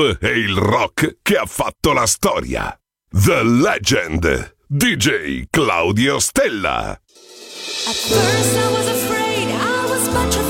E il rock che ha fatto la storia. The Legend. DJ Claudio Stella. At first I was afraid, I was petrified.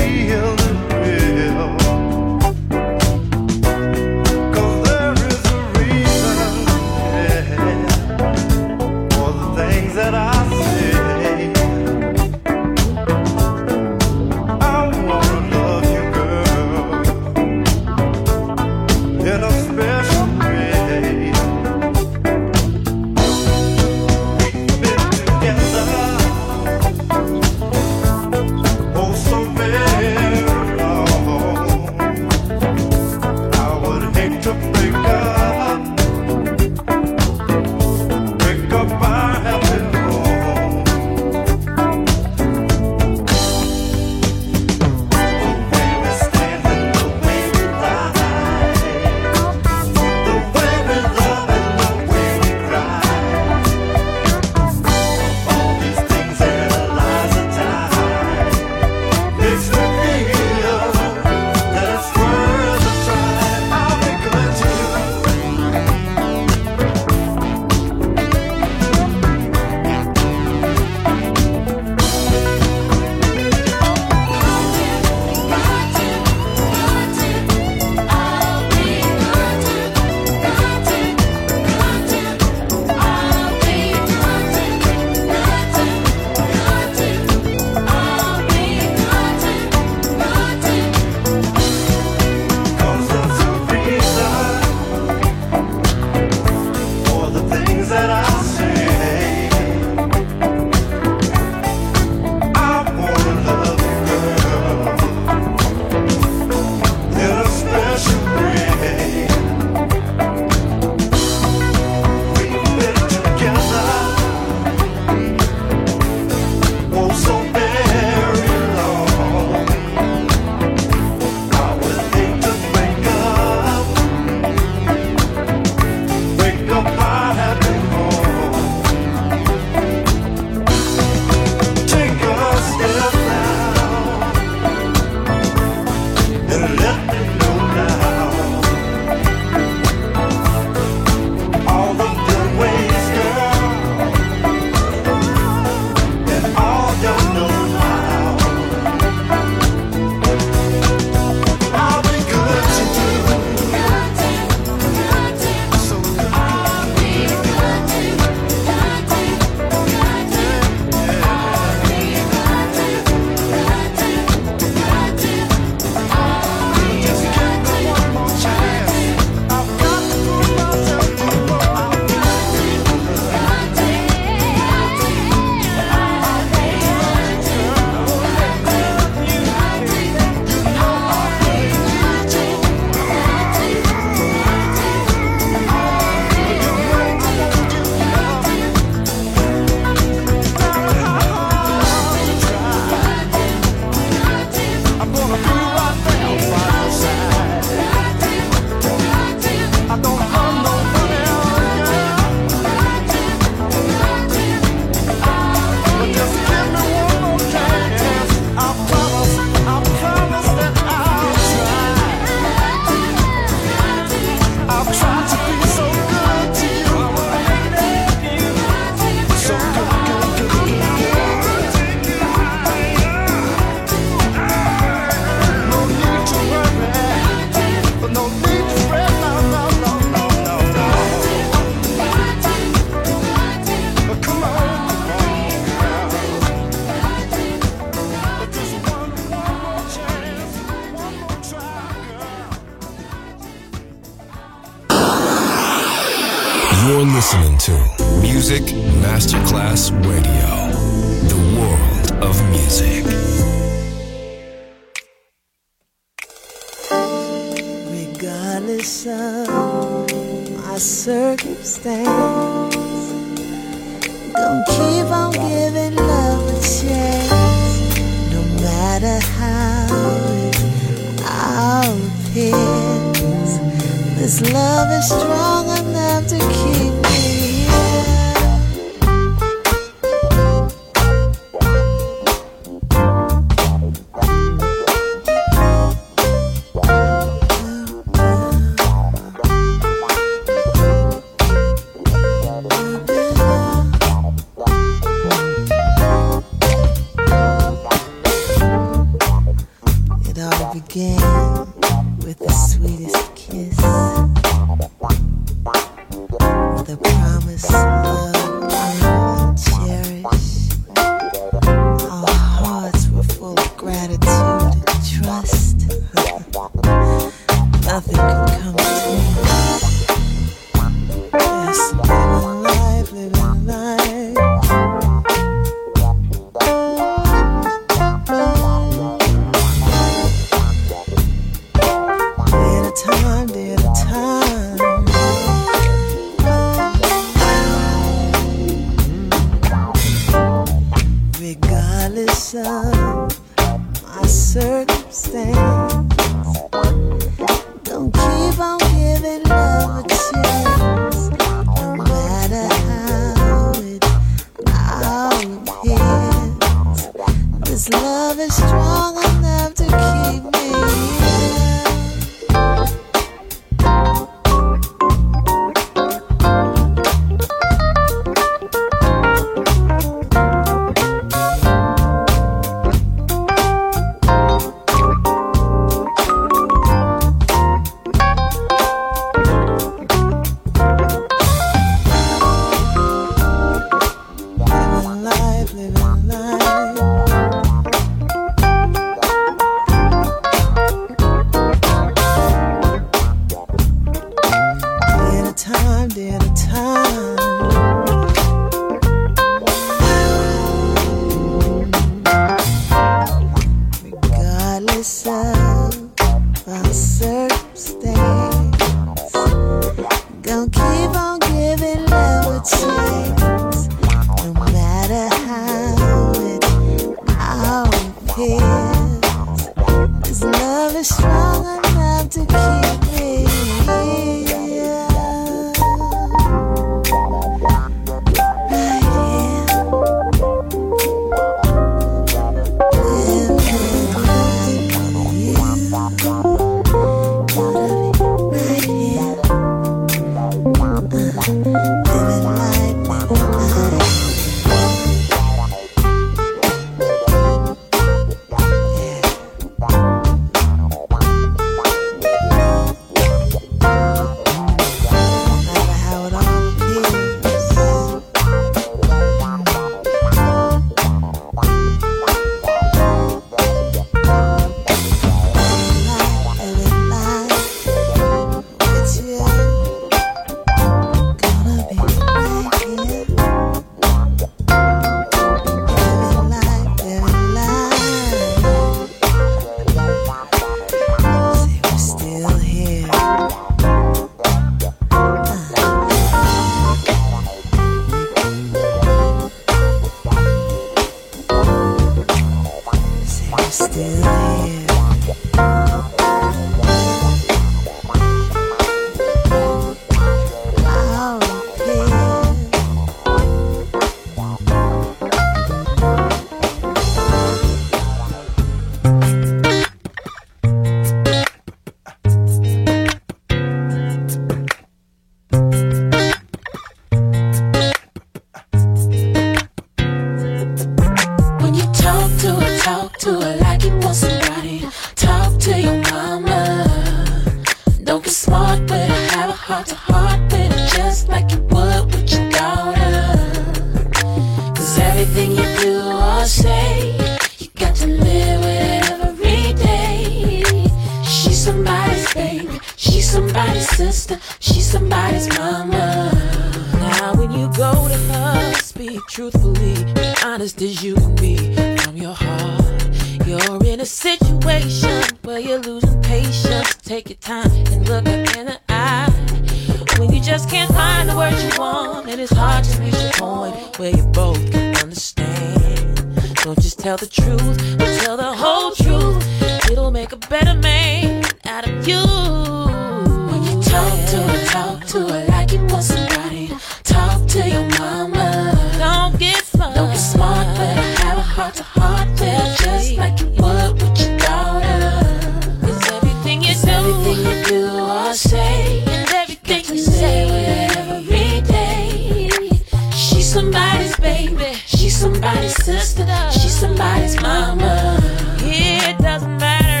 Sister. She's somebody's mama. it doesn't matter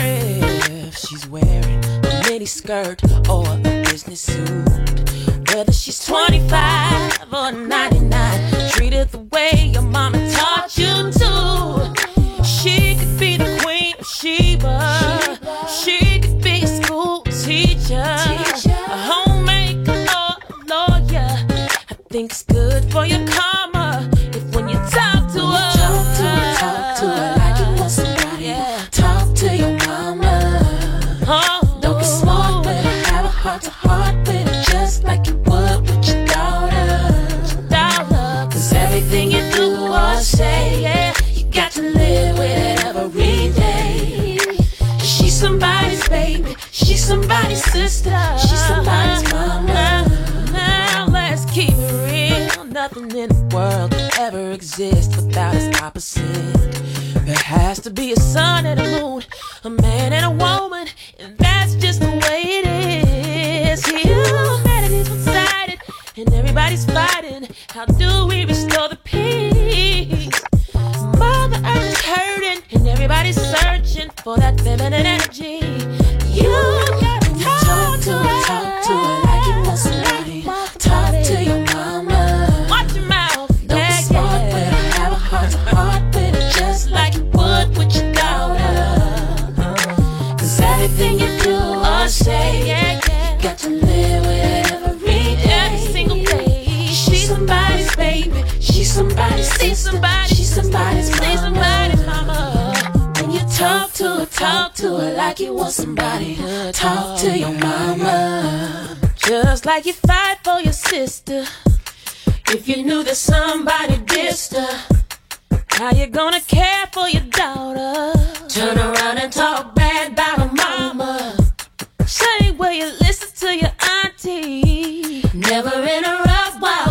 if she's wearing a mini skirt or a business suit. Whether she's 25 or 99, treat her the way your mama taught you to. She could be the queen of Sheba. She could be a school teacher, a homemaker or a lawyer. I think it's good for your karma to be a sun and a moon, baby, she's somebody's See sister, somebody, she's somebody's mama. somebody's mama. When you talk to her, talk to her like you want somebody. Talk to your mama. Just like you fight for your sister. If you knew that somebody dissed her, how you gonna care for your daughter? Turn around and talk bad about her mama. Same way you listen to your auntie. Never interrupt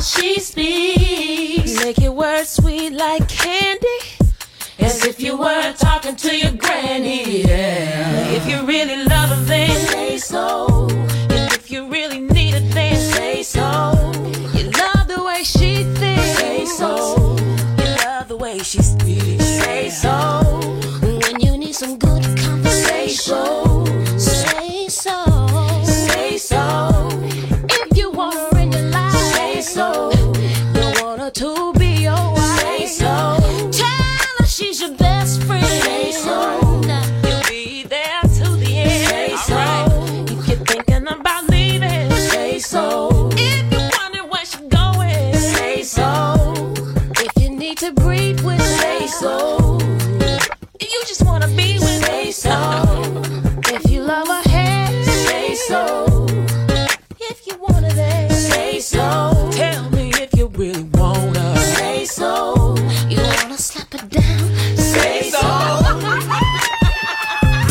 she speaks. Make your words sweet like candy. As if you were talking to your granny. Yeah. If you really love her, then Say so. And if you really need her, then Say so. You love the way she thinks. Say so. You love the way she speaks. Say so. When you need some good Say conversation,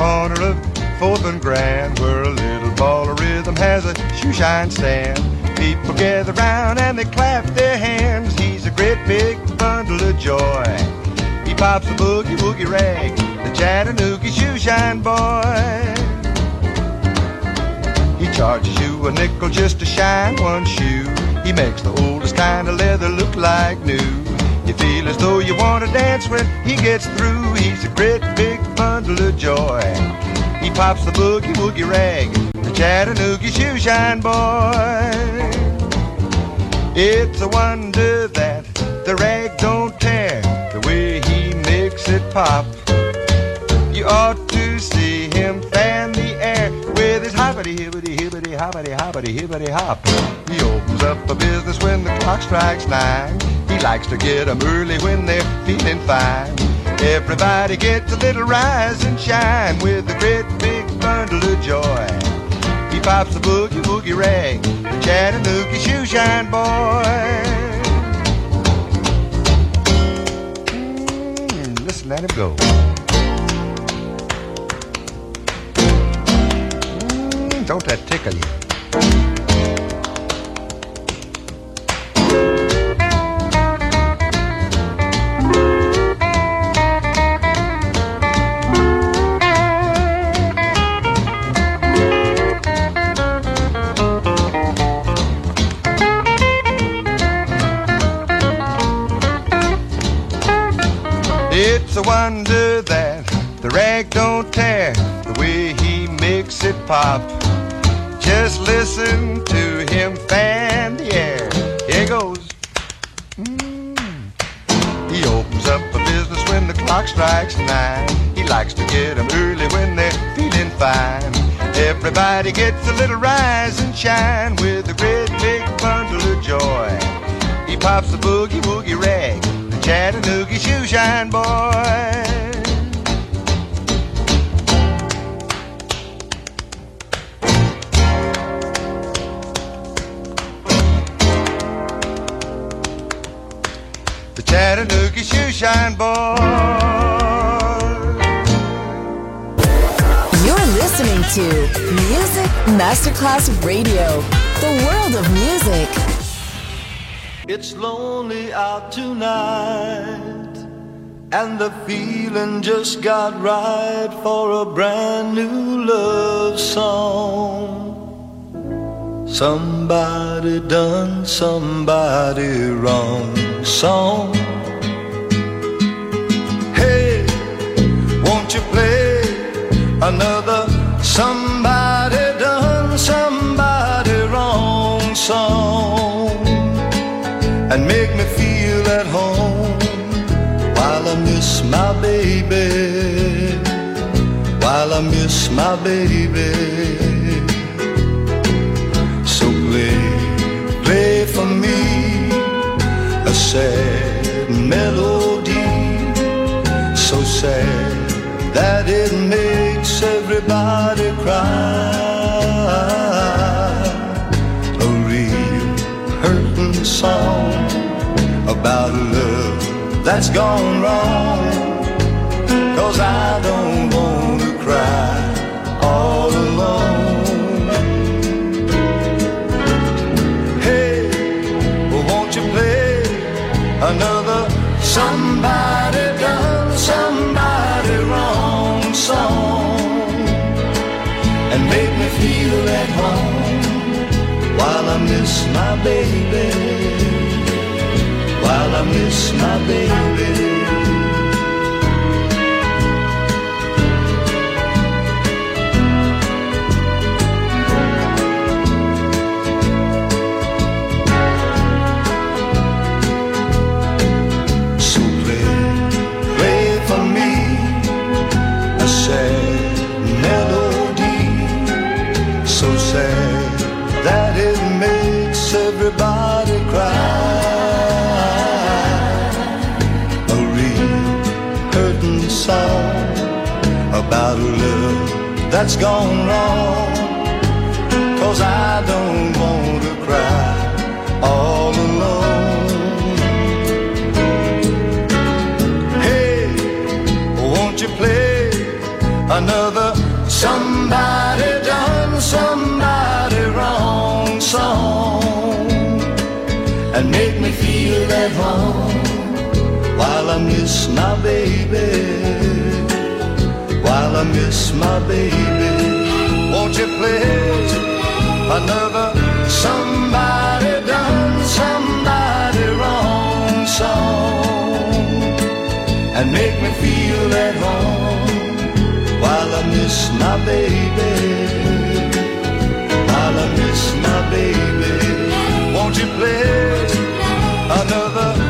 corner of Fourth and Grand, where a little ball of rhythm has a shoe shine stand. People gather round and they clap their hands. He's a great big bundle of joy. He pops a boogie woogie rag, the Chattanooga shoe shine boy. He charges you a nickel just to shine one shoe. He makes the oldest kind of leather look like new. You feel as though you want to dance when he gets through. He's a great big bundle of joy. He pops the boogie woogie rag, the Chattanooga shoe shine boy. It's a wonder that the rag don't tear the way he makes it pop. You ought to see him fan the air with his hoppity hibbity hibbity hoppity hoppity hibbity hop. He opens up a business when the clock strikes nine. He likes to get 'em early when they're feeling fine. Everybody gets a little rise and shine with a great big bundle of joy. He pops the boogie woogie rag, the Chattanooga shoe shine boy. Mm, listen, let him go. Mm, don't that tickle you? A wonder that the rag don't tear the way he makes it pop. Just listen to him fan the air. Here goes. Mm. He opens up a business when the clock strikes nine. He likes to get 'em early when they're feeling fine. Everybody gets a little rise and shine with a great big bundle of joy. He pops the boogie woogie rag, Chattanooga shoe shine boy. The Chattanooga shoe shine boy. You're listening to Music Masterclass Radio, the world of music. It's lonely out tonight, and the feeling just got right for a brand new love song. Somebody done somebody wrong song. Hey, won't you play another my baby, while I miss my baby. So play, play for me a sad melody, so sad that it makes everybody cry. A real hurting song about love that's gone wrong. Cause I don't wanna cry all alone. Hey, well, won't you play another somebody done somebody wrong song and make me feel at home while I miss my baby, while I miss my baby. about love that's gone wrong. Cause I don't want to cry all alone. Hey, won't you play another somebody done somebody wrong song and make me feel at home while I miss my baby? I miss my baby. Won't you please? Another somebody done somebody wrong song and make me feel at home while I miss my baby. While I miss my baby, won't you please? Another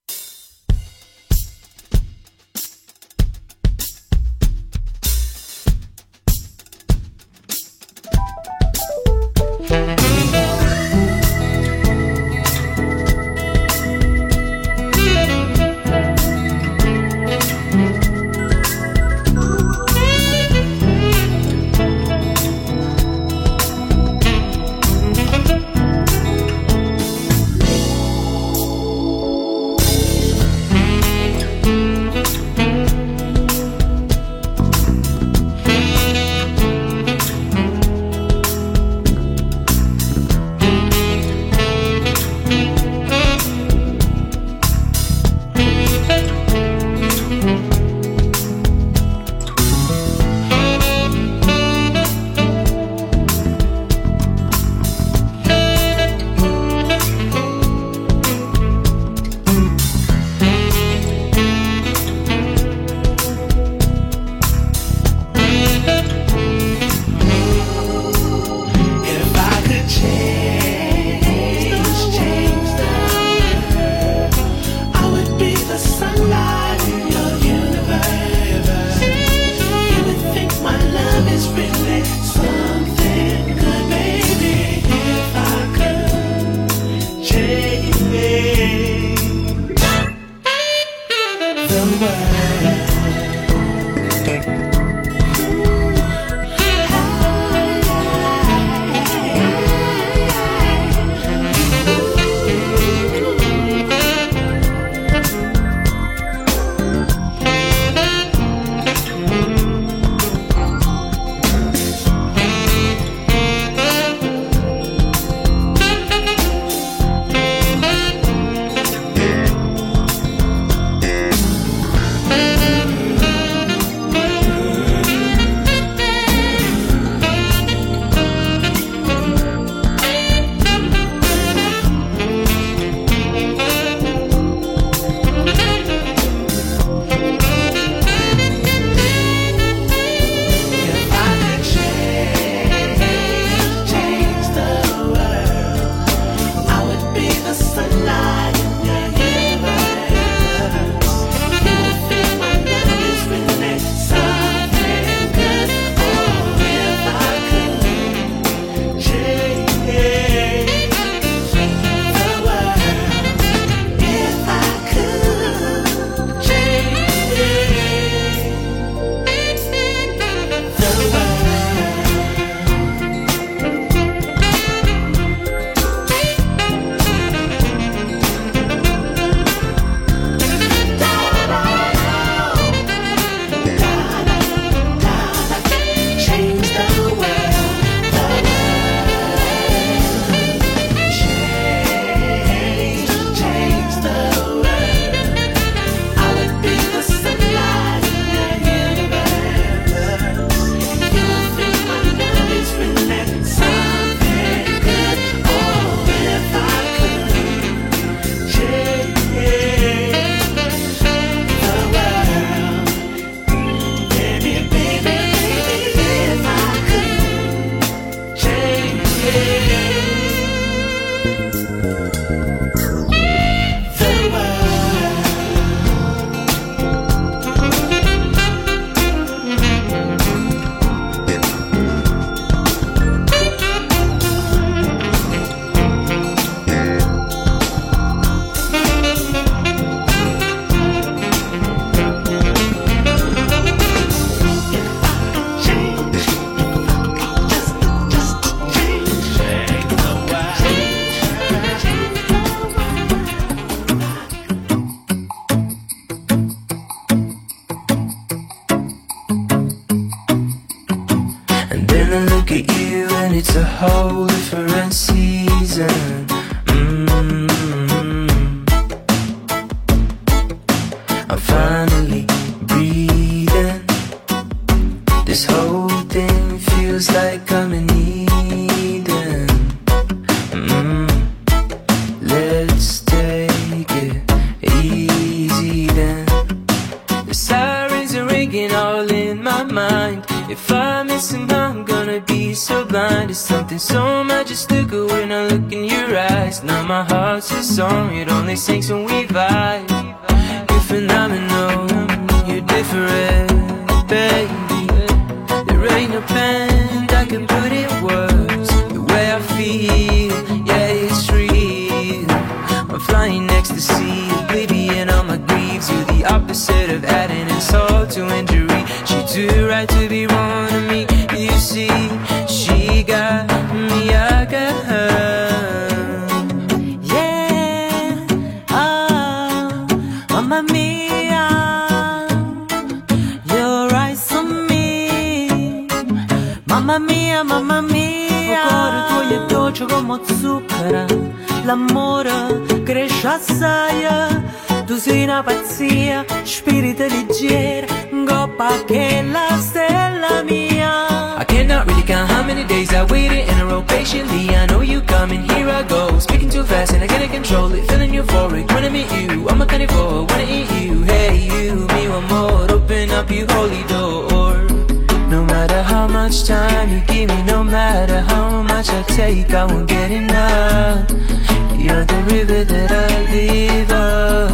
Viva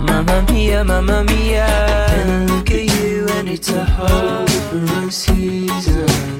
Mamma mia, mamma mia. And I look at you and it's a whole different season.